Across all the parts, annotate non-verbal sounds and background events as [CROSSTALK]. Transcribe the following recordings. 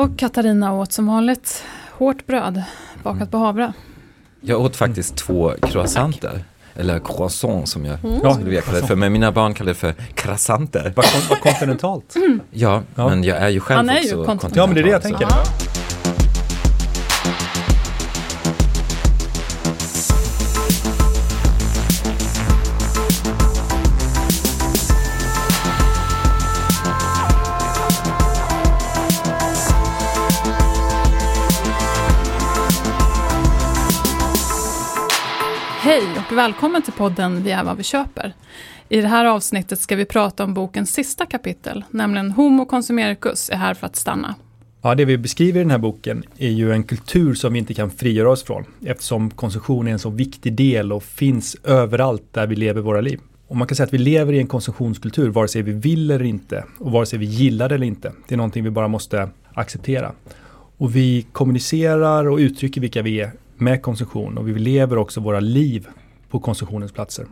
Och Katarina åt som vanligt hårt bröd bakat på havre. Jag åt faktiskt två croissanter. Eller croissant som jag Ja, skulle vilja kalla det för. Men mina barn kallar det för croissanter. Vad, kon- vad kontinentalt. Ja, Ja. men jag är ju själv Han är ju också kontinental. Ja, men det är det jag tänker. så- Välkommen till podden Vi är vad vi köper. I det här avsnittet ska vi prata om bokens sista kapitel, nämligen Homo consumericus är här för att stanna. Ja, det vi beskriver i den här boken är ju en kultur som vi inte kan frigöra oss från eftersom konsumtion är en så viktig del och finns överallt där vi lever våra liv. Och man kan säga att vi lever i en konsumtionskultur vare sig vi vill eller inte och vare sig vi gillar det eller inte. Det är någonting vi bara måste acceptera. Och vi kommunicerar och uttrycker vilka vi är med konsumtion och vi lever också våra liv på konsumtionens platser.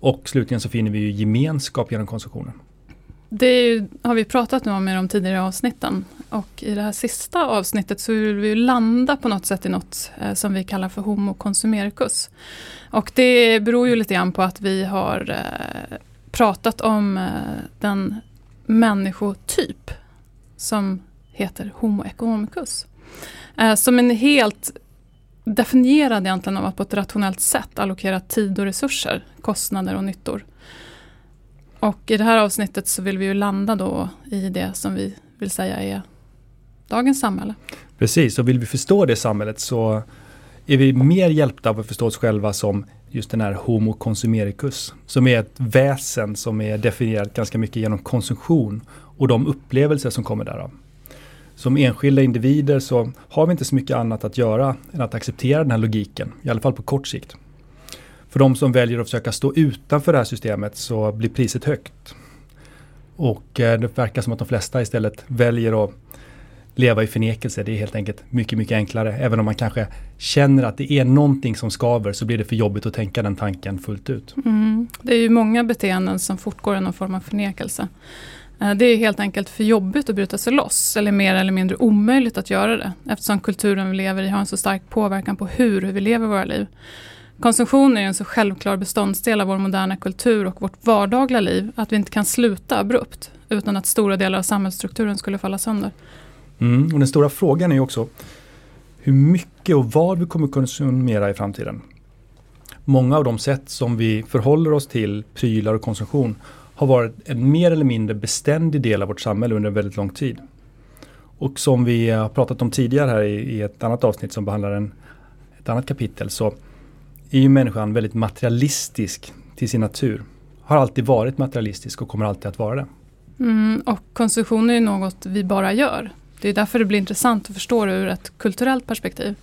Och slutligen så finner vi ju gemenskap genom konsumtionen. Det ju, har vi pratat nu om i de tidigare avsnitten. Och i det här sista avsnittet så vill vi ju landa på något sätt i något eh, som vi kallar för Homo consumericus. Och det beror ju lite grann på att vi har eh, pratat om eh, den människotyp som heter Homo economicus. Som en helt definierad egentligen av att på ett rationellt sätt allokera tid och resurser, kostnader och nyttor. Och i det här avsnittet så vill vi ju landa då i det som vi vill säga är dagens samhälle. Precis, och vill vi förstå det samhället så är vi mer hjälpta av att förstå oss själva som just den här Homo consumericus. Som är ett väsen som är definierat ganska mycket genom konsumtion och de upplevelser som kommer därav. Som enskilda individer så har vi inte så mycket annat att göra än att acceptera den här logiken, i alla fall på kort sikt. För de som väljer att försöka stå utanför det här systemet så blir priset högt. Och eh, det verkar som att de flesta istället väljer att leva i förnekelse. Det är helt enkelt mycket, mycket enklare. Även om man kanske känner att det är någonting som skaver så blir det för jobbigt att tänka den tanken fullt ut. Mm. Det är ju många beteenden som fortgår i någon form av förnekelse. Eh, det är helt enkelt för jobbigt att bryta sig loss, eller mer eller mindre omöjligt att göra det, eftersom kulturen vi lever i har en så stark påverkan på hur vi lever våra liv. Konsumtion är en så självklar beståndsdel av vår moderna kultur och vårt vardagliga liv, att vi inte kan sluta abrupt, utan att stora delar av samhällsstrukturen skulle falla sönder. Mm. Och den stora frågan är ju också hur mycket och vad vi kommer konsumera i framtiden. Många av de sätt som vi förhåller oss till prylar och konsumtion har varit en mer eller mindre beständig del av vårt samhälle under en väldigt lång tid. Och som vi har pratat om tidigare här i, i ett annat avsnitt som behandlar en, ett annat kapitel så är ju människan väldigt materialistisk till sin natur. Har alltid varit materialistisk och kommer alltid att vara det. Mm, och konsumtion är ju något vi bara gör. Det är därför det blir intressant att förstå det ur ett kulturellt perspektiv.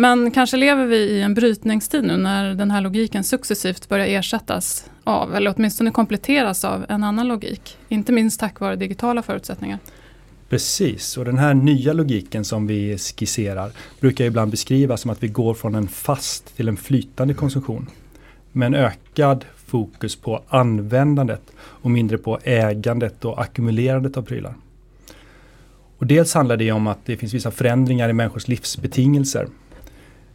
Men kanske lever vi i en brytningstid nu när den här logiken successivt börjar ersättas av, eller åtminstone kompletteras av, en annan logik. Inte minst tack vare digitala förutsättningar. Precis, och den här nya logiken som vi skisserar brukar ibland beskrivas som att vi går från en fast till en flytande konsumtion. Med en ökad fokus på användandet och mindre på ägandet och ackumulerandet av prylar. Och dels handlar det om att det finns vissa förändringar i människors livsbetingelser.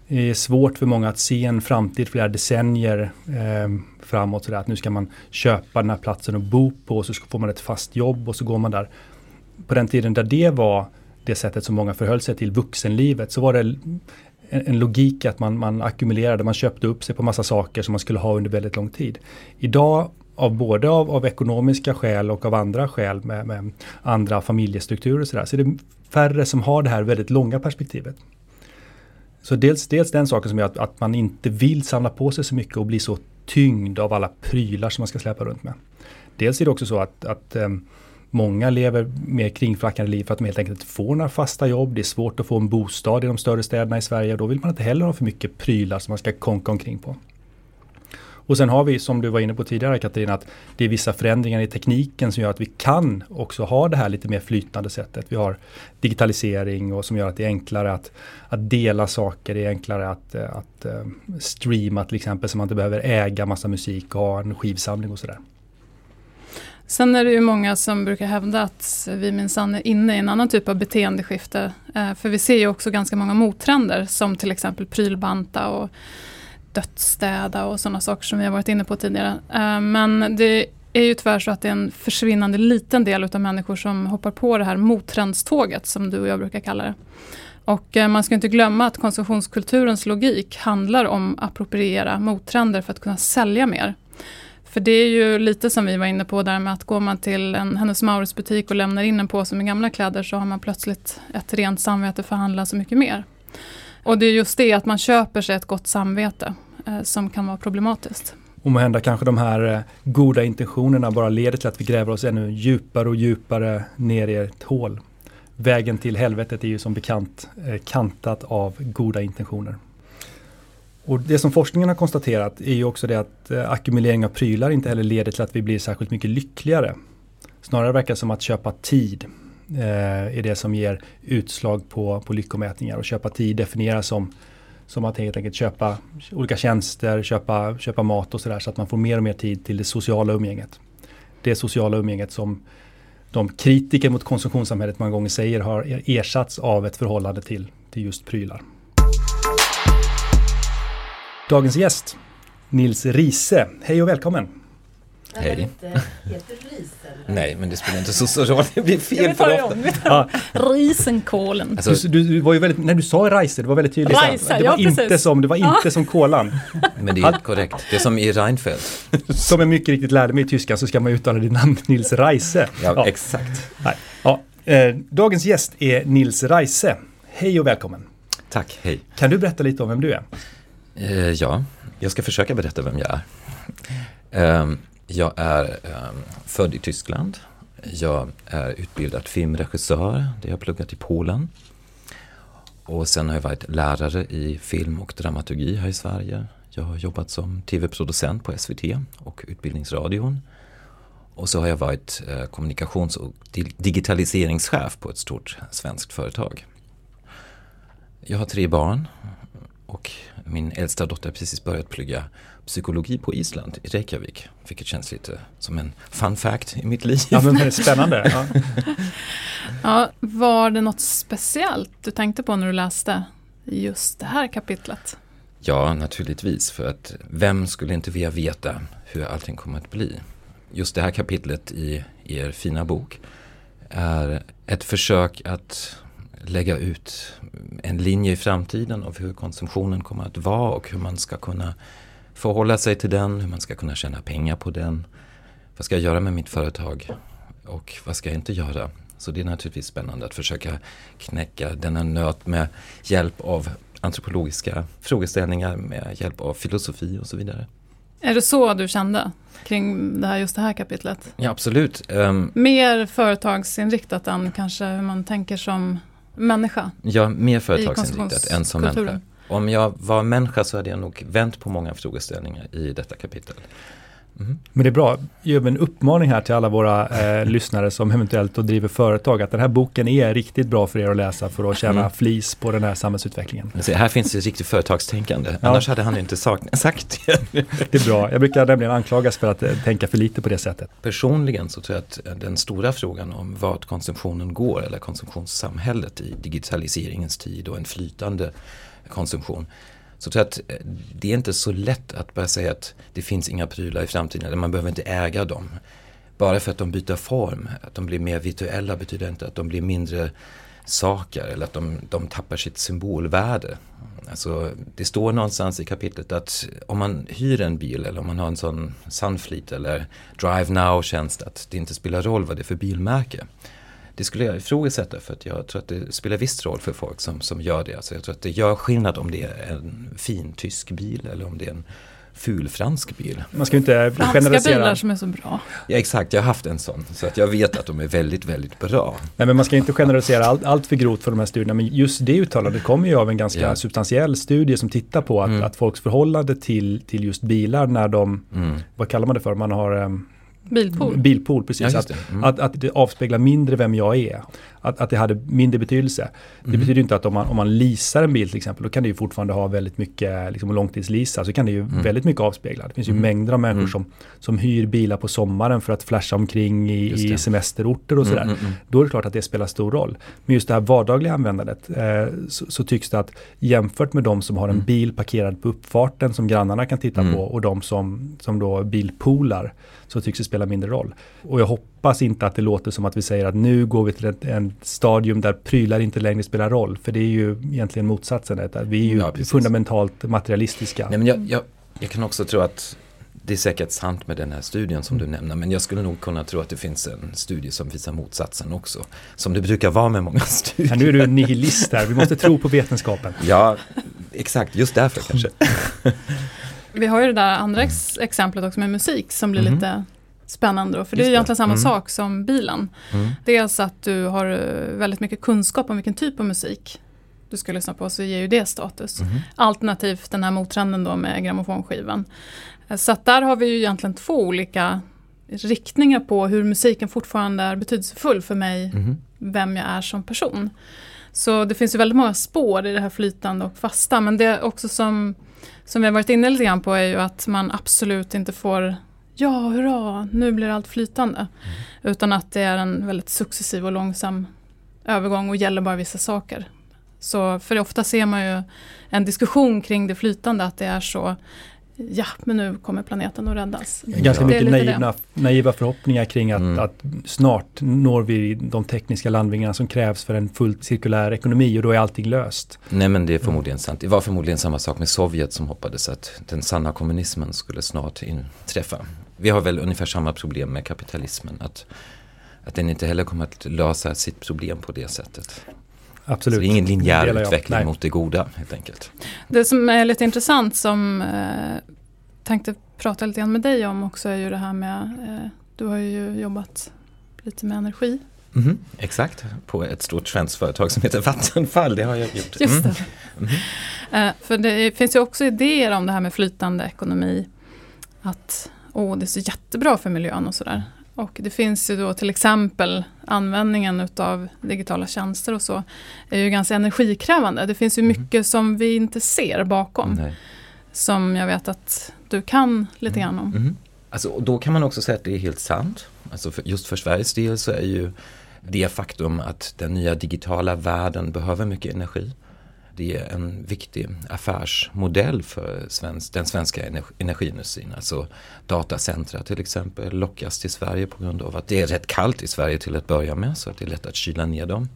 Det är svårt för många att se en framtid flera decennier eh, framåt. Sådär, att nu ska man köpa den här platsen och bo på och så får man ett fast jobb och så går man där på den tiden där det var det sättet som många förhöll sig till vuxenlivet så var det en, en logik att man, man ackumulerade, man köpte upp sig på massa saker som man skulle ha under väldigt lång tid. Idag av både av, av ekonomiska skäl och av andra skäl med, med andra familjestrukturer och sådär. Så är det färre som har det här väldigt långa perspektivet. Så dels, dels den saken som gör att, att man inte vill samla på sig så mycket och bli så tyngd av alla prylar som man ska släpa runt med. Dels är det också så att, att um, Många lever mer kringflackande liv för att de helt enkelt inte får några fasta jobb. Det är svårt att få en bostad i de större städerna i Sverige och då vill man inte heller ha för mycket prylar som man ska konka omkring på. Och sen har vi, som du var inne på tidigare Katarina, att det är vissa förändringar i tekniken som gör att vi kan också ha det här lite mer flytande sättet. Vi har digitalisering och som gör att det är enklare att, att dela saker, det är enklare att, eh, att, eh, streama till exempel så man inte behöver äga massa musik och ha en skivsamling och sådär. Sen är det ju många som brukar hävda att vi minsann är inne i en annan typ av beteendeskifte. Eh, för vi ser ju också ganska många mottrender som till exempel prylbanta och dödsstäda och sådana saker som vi har varit inne på tidigare. Eh, men det är ju tyvärr så att det är en försvinnande liten del av människor som hoppar på det här mottrendståget som du och jag brukar kalla det. Och eh, man ska inte glömma att konsumtionskulturens logik handlar om att appropriera mottrender för att kunna sälja mer. För det är ju lite som vi var inne på där med att går man till en Hennes Mauritz butik och lämnar in en påse med gamla kläder så har man plötsligt ett rent samvete för att handla så mycket mer. Och det är just det att man köper sig ett gott samvete Eh, som kan vara problematiskt. Och måhända kanske de här eh, goda intentionerna bara leder till att vi gräver oss ännu djupare och djupare ner i ett hål. Vägen till helvetet är ju som bekant eh, kantat av goda intentioner. Och det som forskningen har konstaterat är ju också det att ackumulering av prylar inte heller leder till att vi blir särskilt mycket lyckligare. Snarare verkar det som att köpa tid eh, är det som ger utslag på, på lyckomätningar. Och köpa tid definieras som, som att helt enkelt köpa olika tjänster, köpa, köpa mat och sådär så att man får mer och mer tid till det sociala umgänget. Det sociala umgänget som de kritiker mot konsumtionssamhället många gånger säger har ersatts av ett förhållande till, till just prylar. Dagens gäst, Nils Riese. Hej och välkommen! Hej. [LAUGHS] Nej, men det spelar inte så stor roll. Det blir fel för ofta. Ja. Risenkålen. Alltså, du, du, var ju väldigt, när du sa Reise, det var väldigt tydligt. Reise, det, var ja, inte som, det var inte ja. som kolan. Men det är korrekt. Det är som i Reinfeldt. [LAUGHS] Som jag mycket riktigt lärde mig i tyska så ska man uttala ditt namn [LAUGHS] Nils Reise. Ja, ja. exakt. Nej. Ja. Eh, dagens gäst är Nils Reise. Hej och välkommen. Tack, hej. Kan du berätta lite om vem du är? Eh, ja, jag ska försöka berätta vem jag är. Eh, jag är ehm, född i Tyskland. Jag är utbildad filmregissör, det har jag pluggat i Polen. Och sen har jag varit lärare i film och dramaturgi här i Sverige. Jag har jobbat som tv-producent på SVT och Utbildningsradion. Och så har jag varit eh, kommunikations och digitaliseringschef på ett stort svenskt företag. Jag har tre barn och min äldsta dotter har precis börjat plugga psykologi på Island, i Reykjavik. Vilket känns lite som en fun fact i mitt liv. Ja, men det är spännande. Ja. [LAUGHS] ja, var det något speciellt du tänkte på när du läste just det här kapitlet? Ja, naturligtvis. För att vem skulle inte vilja veta hur allting kommer att bli? Just det här kapitlet i er fina bok är ett försök att lägga ut en linje i framtiden av hur konsumtionen kommer att vara och hur man ska kunna förhålla sig till den, hur man ska kunna tjäna pengar på den. Vad ska jag göra med mitt företag och vad ska jag inte göra? Så det är naturligtvis spännande att försöka knäcka denna nöt med hjälp av antropologiska frågeställningar, med hjälp av filosofi och så vidare. Är det så du kände kring det här, just det här kapitlet? Ja, absolut. Um, Mer företagsinriktat än kanske hur man tänker som människa? Ja, mer företagsinriktat än som människa. Om jag var människa så hade jag nog vänt på många frågeställningar i detta kapitel. Mm. Men det är bra, gör vi en uppmaning här till alla våra eh, [LAUGHS] lyssnare som eventuellt driver företag att den här boken är riktigt bra för er att läsa för att tjäna mm. flis på den här samhällsutvecklingen. Alltså, här finns det riktigt företagstänkande, ja. annars hade han inte [LAUGHS] sagt det. det är bra, jag brukar nämligen anklagas för att eh, tänka för lite på det sättet. Personligen så tror jag att eh, den stora frågan om vart konsumtionen går eller konsumtionssamhället i digitaliseringens tid och en flytande konsumtion så tror att eh, det är inte så lätt att bara säga att det finns inga prylar i framtiden, eller man behöver inte äga dem. Bara för att de byter form, att de blir mer virtuella betyder inte att de blir mindre saker eller att de, de tappar sitt symbolvärde. Alltså, det står någonstans i kapitlet att om man hyr en bil eller om man har en sån Sunfleet eller Drive Now-tjänst att det inte spelar roll vad det är för bilmärke. Det skulle jag ifrågasätta för att jag tror att det spelar visst roll för folk som, som gör det. Alltså jag tror att det gör skillnad om det är en fin tysk bil eller om det är en ful fransk bil. Man ska inte Franska generalisera. bilar som är så bra. Ja exakt, jag har haft en sån. Så att jag vet att de är väldigt, väldigt bra. Nej, men man ska inte generalisera allt, allt för grovt för de här studierna. Men just det uttalandet kommer ju av en ganska Ja. substantiell studie som tittar på att, Mm. att folks förhållande till, till just bilar när de, Mm. vad kallar man det för, man har um, Bilpool. bilpool, precis. Ja, det. Mm. att, att det avspeglar mindre vem jag är. Att, att det hade mindre betydelse. Det Mm. betyder inte att om man, om man leasar en bil till exempel, då kan det ju fortfarande ha väldigt mycket, liksom långtidsleasa, så kan det ju Mm. väldigt mycket avspegla. Det finns ju Mm. mängder av människor Mm. som, som hyr bilar på sommaren för att flasha omkring i, i det. semesterorter och sådär. Mm, mm. Då är det klart att det spelar stor roll. Men just det här vardagliga användandet eh, så, så tycks det att jämfört med de som har en bil parkerad på uppfarten som grannarna kan titta på och de som, som då bilpoolar så tycks det spela mindre roll. Och jag hoppas inte att det låter som att vi säger att nu går vi till ett en stadium där prylar inte längre spelar roll. För det är ju egentligen motsatsen. Vi är ju Ja, fundamentalt materialistiska. Nej, men jag, jag, jag kan också tro att det är säkert sant med den här studien som du nämner. Men jag skulle nog kunna tro att det finns en studie som visar motsatsen också. Som det brukar vara med många [LAUGHS] studier. Ja, nu är du en nihilist här. Vi måste tro på vetenskapen. [LAUGHS] Ja, exakt. Just därför kanske. [LAUGHS] Vi har ju det där andra ex exemplet också med musik som blir Mhm. lite spännande då. För det är det. egentligen samma Mm. sak som bilen. Mm. Dels att du har eh, väldigt mycket kunskap om vilken typ av musik du ska lyssna på så ger ju det status. Mhm. Alternativt den här mottrenden då med grammofonskivan. Eh, Så att där har vi ju egentligen två olika riktningar på hur musiken fortfarande är betydelsefull för mig, Mhm. vem jag är som person. Så det finns ju väldigt många spår i det här flytande och fasta. Men det också som, som vi har varit inne lite grann på är ju att man absolut inte får Ja, hurra, nu blir allt flytande. Utan att det är en väldigt successiv och långsam övergång och gäller bara vissa saker. Så för ofta ser man ju en diskussion kring det flytande, att det är så Ja, men nu kommer planeten att räddas. Ganska Ja. Det är mycket naiva, naiva förhoppningar kring att, Mm. att snart når vi de tekniska landvinningarna som krävs för en fullt cirkulär ekonomi och då är allting löst. Nej men det är förmodligen sant. Det var förmodligen samma sak med Sovjet som hoppades att den sanna kommunismen skulle snart inträffa. Vi har väl ungefär samma problem med kapitalismen. Att, att den inte heller kommer att lösa sitt problem på det sättet. Absolut. Så det är ingen linjär utveckling Nej. mot det goda helt enkelt. Det som är lite intressant som eh, tänkte prata lite grann med dig om också är ju det här med, eh, du har ju jobbat lite med energi. Mhm, Exakt, på ett stort svenskt företag som heter Vattenfall. Det har jag gjort. Just Mm. det. Mhm. Eh, för det finns ju också idéer om det här med flytande ekonomi. Att åh, det är så jättebra för miljön och sådär. Och det finns ju då till exempel användningen utav digitala tjänster och så. är ju ganska energikrävande. Det finns ju mycket som vi inte ser bakom. Nej. Som jag vet att du kan lite grann om. Mhm. Alltså, och då kan man också säga att det är helt sant. Alltså för, just för Sveriges del så är ju det faktum att den nya digitala världen behöver mycket energi. Det är en viktig affärsmodell för svensk, den svenska energi, energiindustrin. Alltså datacentra till exempel lockas till Sverige på grund av att det är rätt kallt i Sverige till att börja med så att det är lätt att kyla ner dem.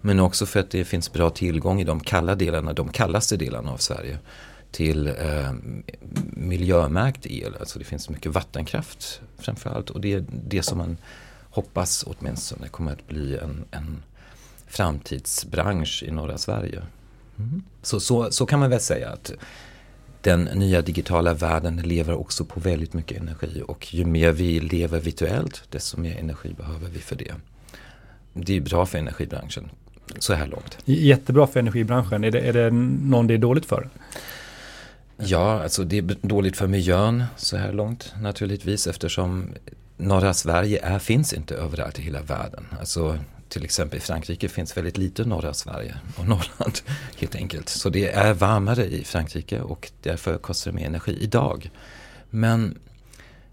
Men också för att det finns bra tillgång i de kalla delarna, de kallaste delarna av Sverige till eh, miljömärkt el. Alltså det finns mycket vattenkraft framförallt och det är det som man hoppas åtminstone kommer att bli en, en framtidsbransch i norra Sverige. Mm. Så, så, så kan man väl säga att den nya digitala världen lever också på väldigt mycket energi och ju mer vi lever virtuellt desto mer energi behöver vi för det. Det är bra för energibranschen så här långt. Jättebra för energibranschen. Är det, är det någon det är dåligt för? Ja, alltså det är dåligt för miljön så här långt naturligtvis eftersom norra Sverige är, finns inte överallt i hela världen. Alltså till exempel i Frankrike finns väldigt lite norra Sverige och Norrland [LAUGHS] helt enkelt. Så det är varmare i Frankrike och därför kostar det mer energi idag. Men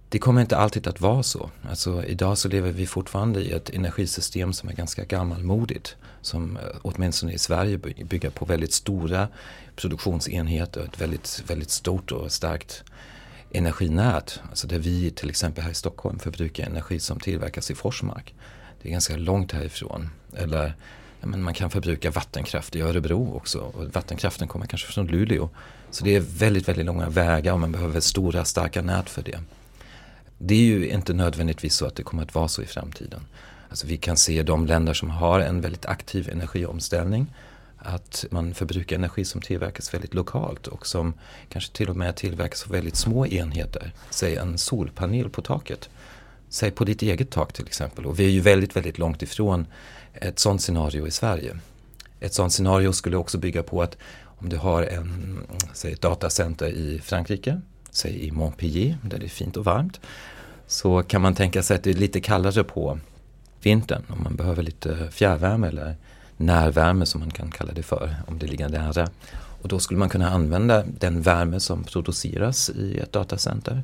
det kommer inte alltid att vara så. Alltså idag så lever vi fortfarande i ett energisystem som är ganska gammalmodigt. Som eh, åtminstone i Sverige bygger på väldigt stora produktionsenheter och ett väldigt, väldigt stort och starkt energinät. Alltså där vi till exempel här i Stockholm förbrukar energi som tillverkas i Forsmark. Det är ganska långt härifrån. Eller men man kan förbruka vattenkraft i Örebro också. Och vattenkraften kommer kanske från Luleå. Så det är väldigt, väldigt långa vägar och man behöver stora starka nät för det. Det är ju inte nödvändigtvis så att det kommer att vara så i framtiden. Alltså vi kan se de länder som har en väldigt aktiv energiomställning att man förbrukar energi som tillverkas väldigt lokalt och som kanske till och med tillverkas av väldigt små enheter. Säg en solpanel på taket. Säg på ditt eget tak till exempel. Och vi är ju väldigt, väldigt långt ifrån ett sådant scenario i Sverige. Ett sådant scenario skulle också bygga på att om du har en, säg ett datacenter i Frankrike, säg i Montpellier där det är fint och varmt. Så kan man tänka sig att det är lite kallare på vintern om man behöver lite fjärrvärme eller närvärme som man kan kalla det för om det ligger nära. Och då skulle man kunna använda den värme som produceras i ett datacenter.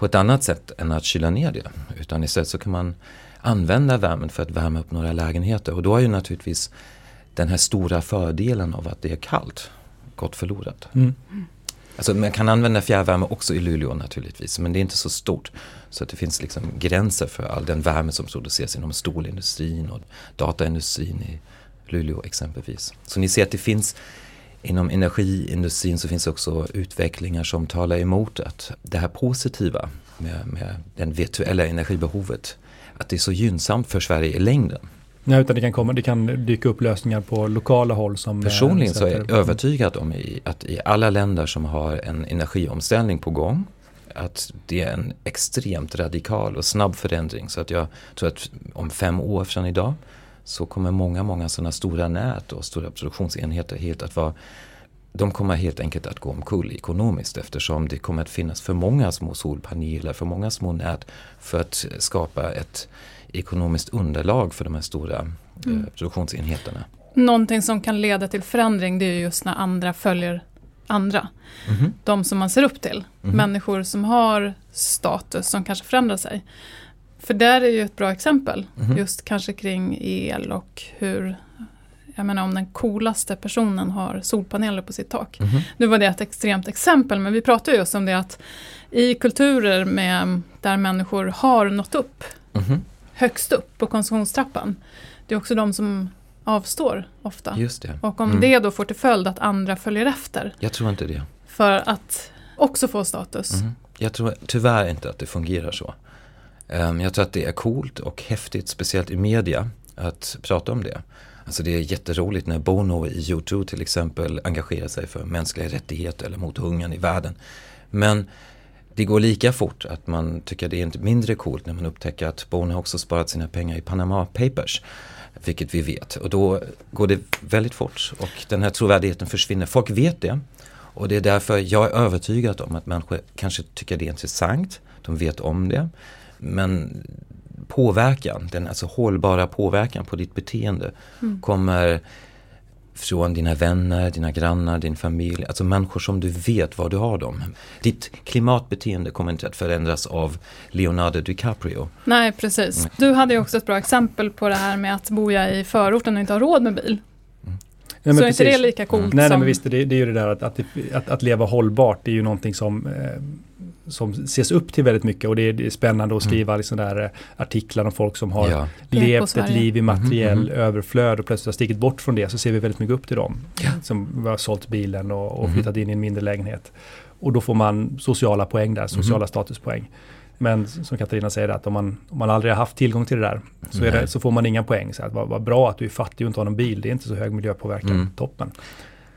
På ett annat sätt än att kyla ner det. Utan istället så kan man använda värmen för att värma upp några lägenheter. Och då är ju naturligtvis den här stora fördelen av att det är kallt gått förlorat. Mm. Alltså man kan använda fjärrvärme också i Luleå naturligtvis, men det är inte så stort. Så att det finns liksom gränser för all den värme som produceras inom stålindustrin och dataindustrin i Luleå exempelvis. Så ni ser att det finns inom energiindustrin så finns också utvecklingar som talar emot att det här positiva med, med den virtuella energibehovet, att det är så gynnsamt för Sverige i längden. Ja, utan det kan, komma, det kan dyka upp lösningar på lokala håll som... eh, Personligen så är jag övertygad om i, att i alla länder som har en energiomställning på gång att det är en extremt radikal och snabb förändring. Så att jag tror att om fem år från idag så kommer många, många sådana stora nät och stora produktionsenheter helt att vara de kommer helt enkelt att gå omkull ekonomiskt eftersom det kommer att finnas för många små solpaneler, för många små nät för att skapa ett ekonomiskt underlag för de här stora eh, produktionsenheterna. Någonting som kan leda till förändring det är ju just när andra följer andra. Mhm. De som man ser upp till. Mhm. Människor som har status som kanske förändrar sig. För där är ju ett bra exempel. Mhm. Just kanske kring el och hur jag menar om den coolaste personen har solpaneler på sitt tak. Mhm. Nu var det ett extremt exempel men vi pratar ju just om det att i kulturer med, där människor har nått upp Mhm. högst upp på konsumtionstrappan. Det är också de som avstår ofta. Och om Mm. det då får till följd att andra följer efter Jag tror inte det. för att också få status. Mhm. Jag tror tyvärr inte att det fungerar så. Ehm, jag tror att det är coolt och häftigt, speciellt i media, att prata om det. Alltså det är jätteroligt när Bono i U2 till exempel engagerar sig för mänskliga rättigheter eller mot hungern i världen. Men det går lika fort att man tycker det är inte mindre coolt när man upptäcker att Bono också sparat sina pengar i Panama Papers. Vilket vi vet. Och då går det väldigt fort och den här trovärdigheten försvinner. Folk vet det. Och det är därför jag är övertygad om att människor kanske tycker det är intressant. De vet om det. Men påverkan, den alltså hållbara påverkan på ditt beteende kommer från dina vänner, dina grannar, din familj, alltså människor som du vet var du har dem. Ditt klimatbeteende kommer inte att förändras av Leonardo DiCaprio. Nej, precis. Du hade ju också ett bra exempel på det här med att bo i förorten och inte ha råd med bil. Nej, men så är inte det lika coolt Nej, nej, som... men visst, det, det är ju det där att, att, att, att leva hållbart, det är ju någonting som, eh, som ses upp till väldigt mycket och det är, det är spännande att skriva liksom där, eh, artiklar om folk som har Ja. Levt ett liv i materiell Mhm, mhm. överflöd och plötsligt har stigit bort från det så ser vi väldigt mycket upp till dem. Ja. Som har sålt bilen och, och Mhm. flyttat in i en mindre lägenhet. Och då får man sociala poäng där, sociala statuspoäng. Men som Katarina säger att om man, om man aldrig har haft tillgång till det där så, är det, så får man inga poäng. Så att, vad, vad bra att du är fattig och inte har någon bil, det är inte så hög miljöpåverkan. Mm. Toppen.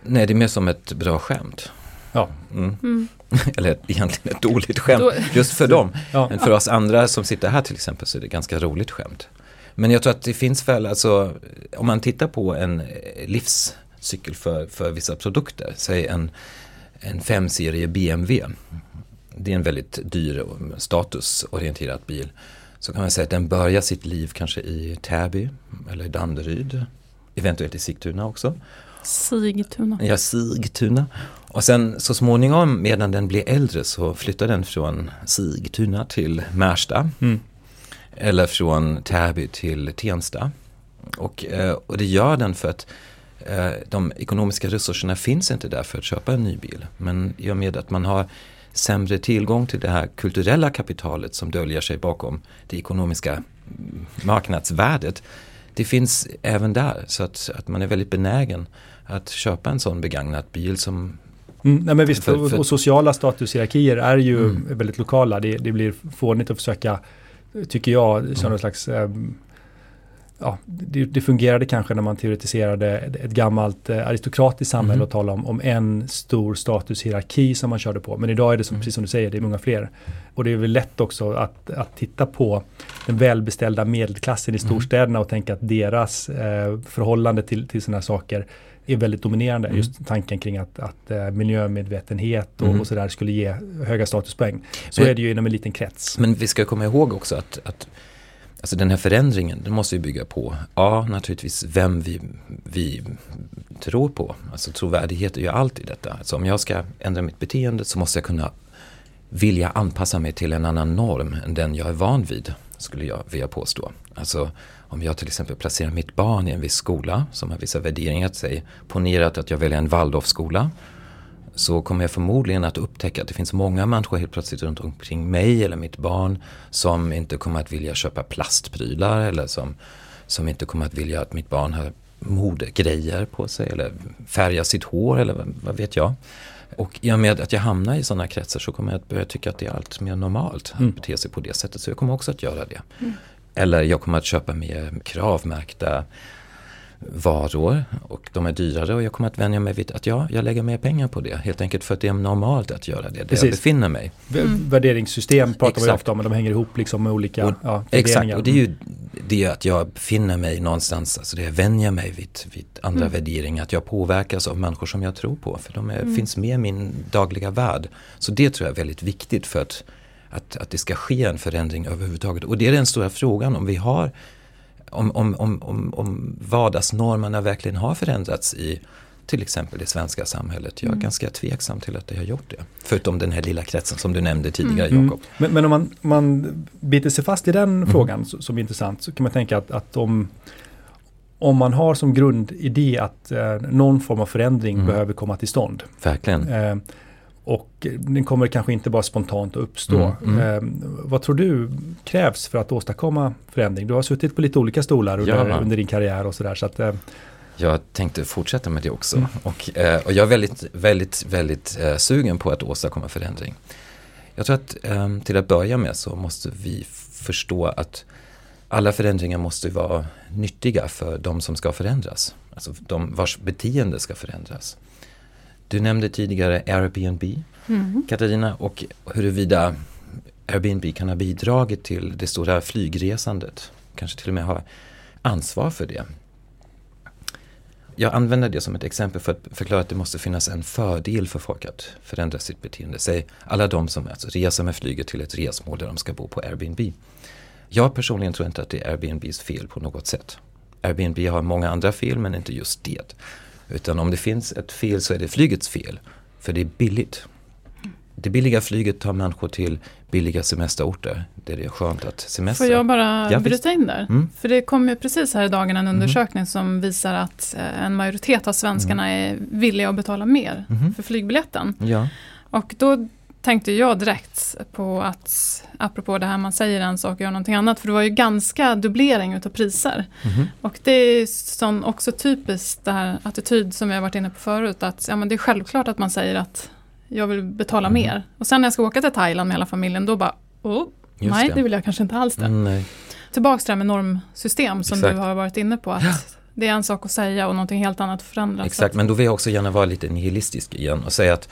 Nej, det är mer som ett bra skämt. Ja. Mm. [LAUGHS] Eller egentligen ett dåligt skämt, just för dem. Ja. Men för oss andra som sitter här till exempel så är det ganska roligt skämt. Men jag tror att det finns väl, alltså, om man tittar på en eh, livscykel för, för vissa produkter, säg en, en 5-serie BMW. Det är en väldigt dyr och statusorienterad bil. Så kan man säga att den börjar sitt liv kanske i Täby eller i Danderyd. Eventuellt i Sigtuna också. Sigtuna. Ja, Sigtuna. Och sen så småningom medan den blir äldre så flyttar den från Sigtuna till Märsta. Mm. Eller från Täby till Tensta. Och, eh, och det gör den för att eh, de ekonomiska resurserna finns inte där för att köpa en ny bil. Men i och med att man har sämre tillgång till det här kulturella kapitalet som döljer sig bakom det ekonomiska mm, marknadsvärdet. Det finns även där så att, att man är väldigt benägen att köpa en sån begagnad bil som Mm, nej men visst, För- för- och sociala statushierarkier är ju Mm. väldigt lokala. Det, det blir fånigt att försöka, tycker jag, som någon slags ehm, Ja, det, det fungerade kanske när man teoretiserade ett ett gammalt eh, aristokratiskt samhälle Mhm. och talade om, om en stor statushierarki som man körde på. Men idag är det som, Mm. precis som du säger, det är många fler. Och det är väl lätt också att, att titta på den välbeställda medelklassen i Mm. storstäderna och tänka att deras eh, förhållande till, till sådana här saker är väldigt dominerande. Mm. Just tanken kring att, att eh, miljömedvetenhet och, Mm. och sådär skulle ge höga statuspoäng. Så Men- är det ju inom en liten krets. Men vi ska komma ihåg också att, att alltså den här förändringen, den måste ju bygga på, ja naturligtvis vem vi, vi tror på. Alltså trovärdighet är ju allt i detta. Alltså om jag ska ändra mitt beteende så måste jag kunna vilja anpassa mig till en annan norm än den jag är van vid, skulle jag vilja påstå. Alltså om jag till exempel placerar mitt barn i en viss skola som har vissa värderingar, säg ponerat att jag väljer en Waldorfskola så kommer jag förmodligen att upptäcka att det finns många människor helt plötsligt runt omkring mig eller mitt barn som inte kommer att vilja köpa plastprylar eller som, som inte kommer att vilja att mitt barn har modegrejer på sig eller färgar sitt hår eller vad, vet jag. Och i och med att jag hamnar i sådana kretsar så kommer jag att börja tycka att det är allt mer normalt att Mm. bete sig på det sättet. Så jag kommer också att göra det. Eller jag kommer att köpa mer kravmärkta varor och de är dyrare och jag kommer att vänja mig vid att ja, jag lägger mer pengar på det. Helt enkelt för att det är normalt att göra det, där jag Precis. befinner mig. V- Värderingssystem pratar vi Exakt. ofta om, men de hänger ihop liksom med olika Och, ja, exakt, värderingar. och det är ju det att jag befinner mig någonstans, alltså det jag vänjer mig vid, vid andra värderingar, att jag påverkas av människor som jag tror på, för de är, finns med i min dagliga värld. Så det tror jag är väldigt viktigt för att, att, att det ska ske en förändring överhuvudtaget. Och det är den stora frågan, om vi har om, om, om, om, om vardagsnormerna verkligen har förändrats i till exempel det svenska samhället. Jag är ganska tveksam till att det har gjort det. Förutom den här lilla kretsen som du nämnde tidigare Mm. Jakob. Men, men om man, man biter sig fast i den Mm. frågan så, som är intressant så kan man tänka att, att om, om man har som grundidé att eh, någon form av förändring Mm. behöver komma till stånd. Verkligen. Eh, och den kommer kanske inte bara spontant att uppstå. Mm, Eh, vad tror du krävs för att åstadkomma förändring? Du har suttit på lite olika stolar under, Ja. under din karriär och sådär. Så att, eh, Jag tänkte fortsätta med det också. Mm. Och, eh, och jag är väldigt, väldigt, väldigt eh, sugen på att åstadkomma förändring. Jag tror att eh, till att börja med så måste vi förstå att alla förändringar måste vara nyttiga för de som ska förändras. Alltså de vars beteende ska förändras. Du nämnde tidigare Airbnb, Katarina, och huruvida Airbnb kan ha bidragit till det stora flygresandet. Kanske till och med ha ansvar för det. Jag använder det som ett exempel för att förklara att det måste finnas en fördel för folk att förändra sitt beteende. Säg alla de som alltså reser med flyget till ett resmål där de ska bo på Airbnb. Jag personligen tror inte att det är Airbnbs fel på något sätt. Airbnb har många andra fel men inte just det. Utan om det finns ett fel så är det flygets fel. För det är billigt. Det billiga flyget tar människor till billiga semesterorter. Där det är skönt att semestra. Får jag bara Ja, bryta in där? Mm. För det kom ju precis här i dagen en undersökning som visar att eh, en majoritet av svenskarna är villiga att betala mer Mhm. för flygbiljetten. Ja. Och då tänkte jag direkt på att, apropå det här man säger en sak och gör någonting annat, för det var ju ganska dubblering utav priser. Mhm. Och det är sån också typiskt det här attityd som vi har varit inne på förut, att ja, men det är självklart att man säger att jag vill betala Mhm. mer. Och sen när jag ska åka till Thailand med hela familjen, då bara, oh, Just Nej, det. det vill jag kanske inte alls det. Mm, nej. Tillbaka till det här med normsystem som Exakt. du har varit inne på. Att Ja. Det är en sak att säga och någonting helt annat förändras. Exakt, men då vill jag också gärna vara lite nihilistisk igen och säga att,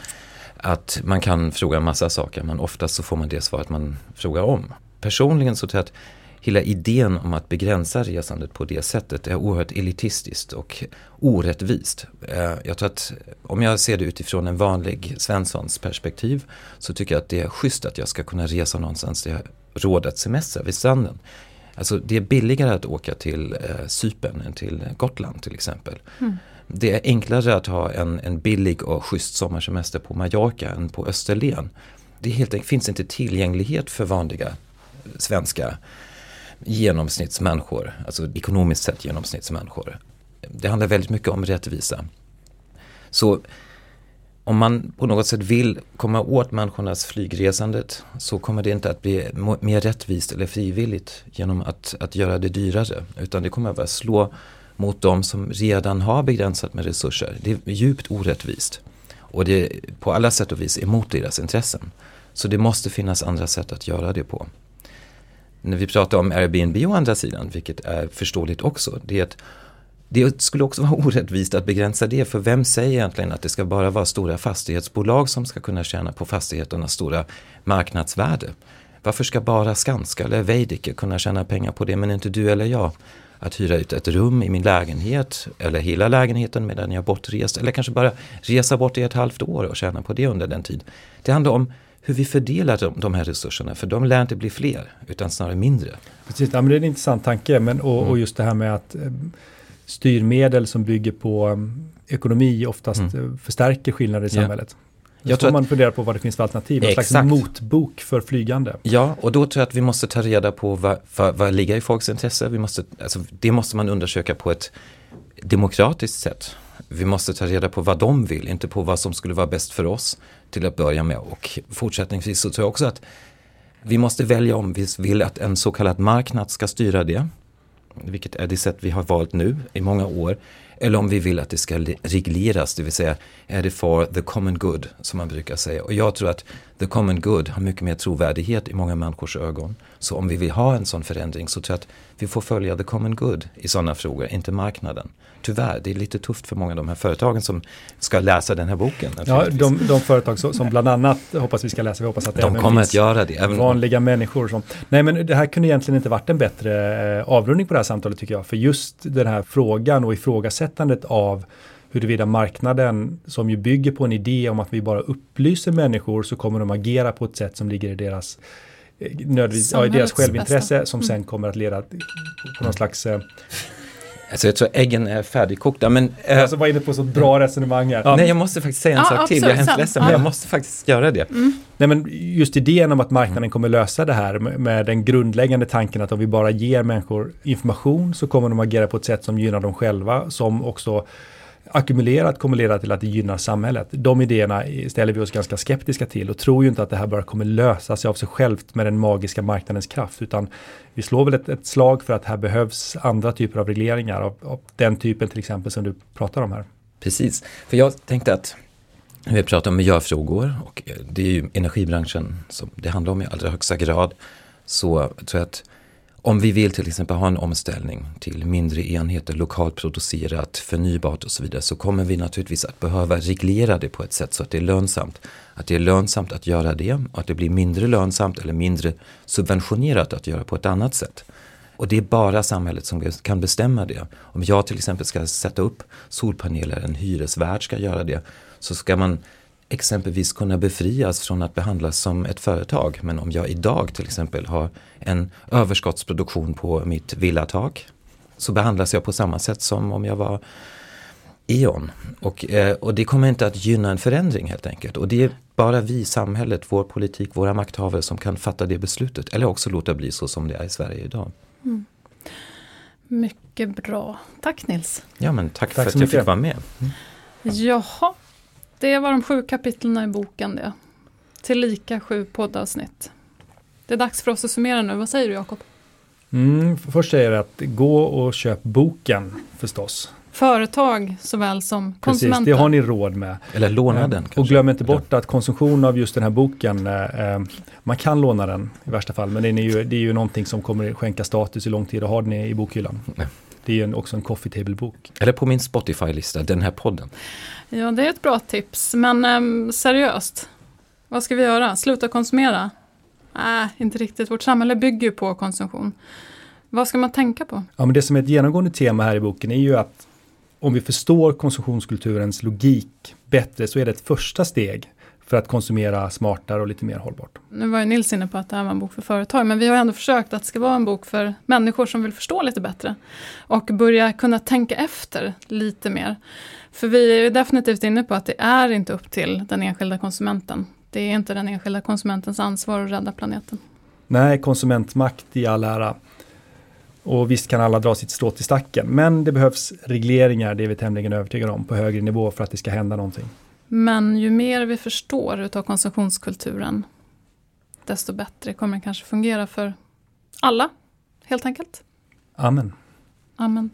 att man kan fråga en massa saker men oftast så får man det svaret man frågar om. Personligen så tror jag att hela idén om att begränsa resandet på det sättet är oerhört elitistiskt och orättvist. Eh, jag tror att om jag ser det utifrån en vanlig Svenssons perspektiv så tycker jag att det är schysst att jag ska kunna resa någonstans där jag har råd att semestra vid stranden. Alltså det är billigare att åka till eh, Cypern än till Gotland till exempel. Mm. Det är enklare att ha en, en billig och schysst sommarsemester på Mallorca än på Österlen. Det helt enkelt, finns inte tillgänglighet för vanliga svenska genomsnittsmänniskor, alltså ekonomiskt sett genomsnittsmänniskor. Det handlar väldigt mycket om rättvisa. Så om man på något sätt vill komma åt människornas flygresandet så kommer det inte att bli mer rättvist eller frivilligt genom att, att göra det dyrare. Utan det kommer att slå mot de som redan har begränsat med resurser. Det är djupt orättvist. Och det är på alla sätt och vis emot deras intressen. Så det måste finnas andra sätt att göra det på. När vi pratar om Airbnb å andra sidan, vilket är förståeligt också, det är att det skulle också [LAUGHS] vara orättvist att begränsa det, för vem säger egentligen att det ska bara vara stora fastighetsbolag som ska kunna tjäna på fastigheternas stora marknadsvärde? Varför ska bara Skanska eller Veidekke kunna tjäna pengar på det, men inte du eller jag? Att hyra ut ett rum i min lägenhet, eller hela lägenheten medan jag är bortrest, eller kanske bara resa bort i ett halvt år och tjäna på det under den tid. Det handlar om hur vi fördelar de, de här resurserna, för de lär inte bli fler, utan snarare mindre. Precis, ja, men det är en intressant tanke. Men, och, och just det här med att eh, styrmedel som bygger på eh, ekonomi oftast Mm. eh, förstärker skillnader i samhället. Jag Jag tror tror att- man funderar på vad det finns för alternativ. En slags motbok för flygande. Ja, och då tror jag att vi måste ta reda på vad, vad, vad ligger i folks intresse. Vi måste, alltså, det måste man undersöka på ett demokratiskt sätt. Vi måste ta reda på vad de vill, inte på vad som skulle vara bäst för oss till att börja med. Och fortsättningsvis så tror jag också att vi måste välja om vi vill att en så kallad marknad ska styra det, vilket är det sätt vi har valt nu i många år, eller om vi vill att det ska regleras, det vill säga är det for the common good som man brukar säga. Och jag tror att the common good har mycket mer trovärdighet i många människors ögon. Så om vi vill ha en sån förändring så tror jag att vi får följa the common good i sådana frågor, inte marknaden. Tyvärr, det är lite tufft för många av de här företagen som ska läsa den här boken. Ja, de, de företag som, som bland annat hoppas vi ska läsa, vi hoppas att det de kommer att göra det. Även, vanliga människor som... Nej men det här kunde egentligen inte varit en bättre eh, avrundning på det här samtalet tycker jag. För just den här frågan och ifrågasättandet av huruvida marknaden som ju bygger på en idé om att vi bara upplyser människor så kommer de agera på ett sätt som ligger i deras eh, nödvändigtvis, ja, i deras självintresse bästa. som sen kommer att leda på någon slags... Eh, alltså jag tror äggen är färdigkokta, men... eh, alltså var inne på så bra resonemang här. Ja, Nej, jag måste faktiskt säga en Ja, sak till. Jag är hemskt sen. ledsen, men Ja. jag måste faktiskt göra det. Nej men just idén om att marknaden kommer lösa det här med, med den grundläggande tanken att om vi bara ger människor information så kommer de agera på ett sätt som gynnar dem själva som också ackumulerat kommer leda till att det gynnar samhället. De idéerna ställer vi oss ganska skeptiska till och tror ju inte att det här bara kommer lösa sig av sig självt med den magiska marknadens kraft utan vi slår väl ett, ett slag för att här behövs andra typer av regleringar av, av den typen till exempel som du pratar om här. Precis, för jag tänkte att när vi pratar om miljöfrågor och eh, det är ju energibranschen som det handlar om i allra högsta grad. Så tror jag att om vi vill till exempel ha en omställning till mindre enheter, lokalt producerat, förnybart och så vidare så kommer vi naturligtvis att behöva reglera det på ett sätt så att det är lönsamt. Att det är lönsamt att göra det och att det blir mindre lönsamt eller mindre subventionerat att göra på ett annat sätt. Och det är bara samhället som kan bestämma det. Om jag till exempel ska sätta upp solpaneler, en hyresvärd ska göra det, så ska man exempelvis kunna befrias från att behandlas som ett företag. Men om jag idag till exempel har en överskottsproduktion på mitt villatak så behandlas jag på samma sätt som om jag var E.ON. Och, eh, och det kommer inte att gynna en förändring helt enkelt. Och det är bara vi, samhället, vår politik, våra makthavare som kan fatta det beslutet. Eller också låta bli så som det är i Sverige idag. Mycket bra. Tack Nils. Ja men tack, Tack för att jag mycket. fick vara med. Jaha, det var de sju kapitlen i boken det. Tillika sju poddavsnitt. Det är dags för oss att summera nu. Vad säger du Jakob? Mm, först säger jag att gå och köp boken förstås. företag såväl som Precis, konsumenter. det har ni råd med. Eller låna Eh, den Och kanske. glöm inte bort att konsumtion av just den här boken, eh, eh, man kan låna den i värsta fall, men den är ju, det är ju någonting som kommer skänka status i lång tid att ha den i, bokhyllan. Ja. Det är en, också en coffee table-bok. Eller på min Spotify-lista, den här podden. Ja, det är ett bra tips. Men ehm, seriöst, vad ska vi göra? Sluta konsumera? Nej, inte riktigt. Vårt samhälle bygger ju på konsumtion. Vad ska man tänka på? Ja, men det som är ett genomgående tema här i boken är ju att om vi förstår konsumtionskulturens logik bättre så är det ett första steg för att konsumera smartare och lite mer hållbart. Nu var ju Nils inne på att det här var en bok för företag, men vi har ändå försökt att det ska vara en bok för människor som vill förstå lite bättre och börja kunna tänka efter lite mer. För vi är definitivt inne på att det är inte upp till den enskilda konsumenten. Det är inte den enskilda konsumentens ansvar att rädda planeten. Nej, konsumentmakt i all ära. Och visst kan alla dra sitt strå till stacken, men det behövs regleringar, det är vi tämligen övertygade om, på högre nivå för att det ska hända någonting. Men ju mer vi förstår utav konsumtionskulturen, desto bättre kommer det kanske fungera för alla, helt enkelt. Amen. Amen.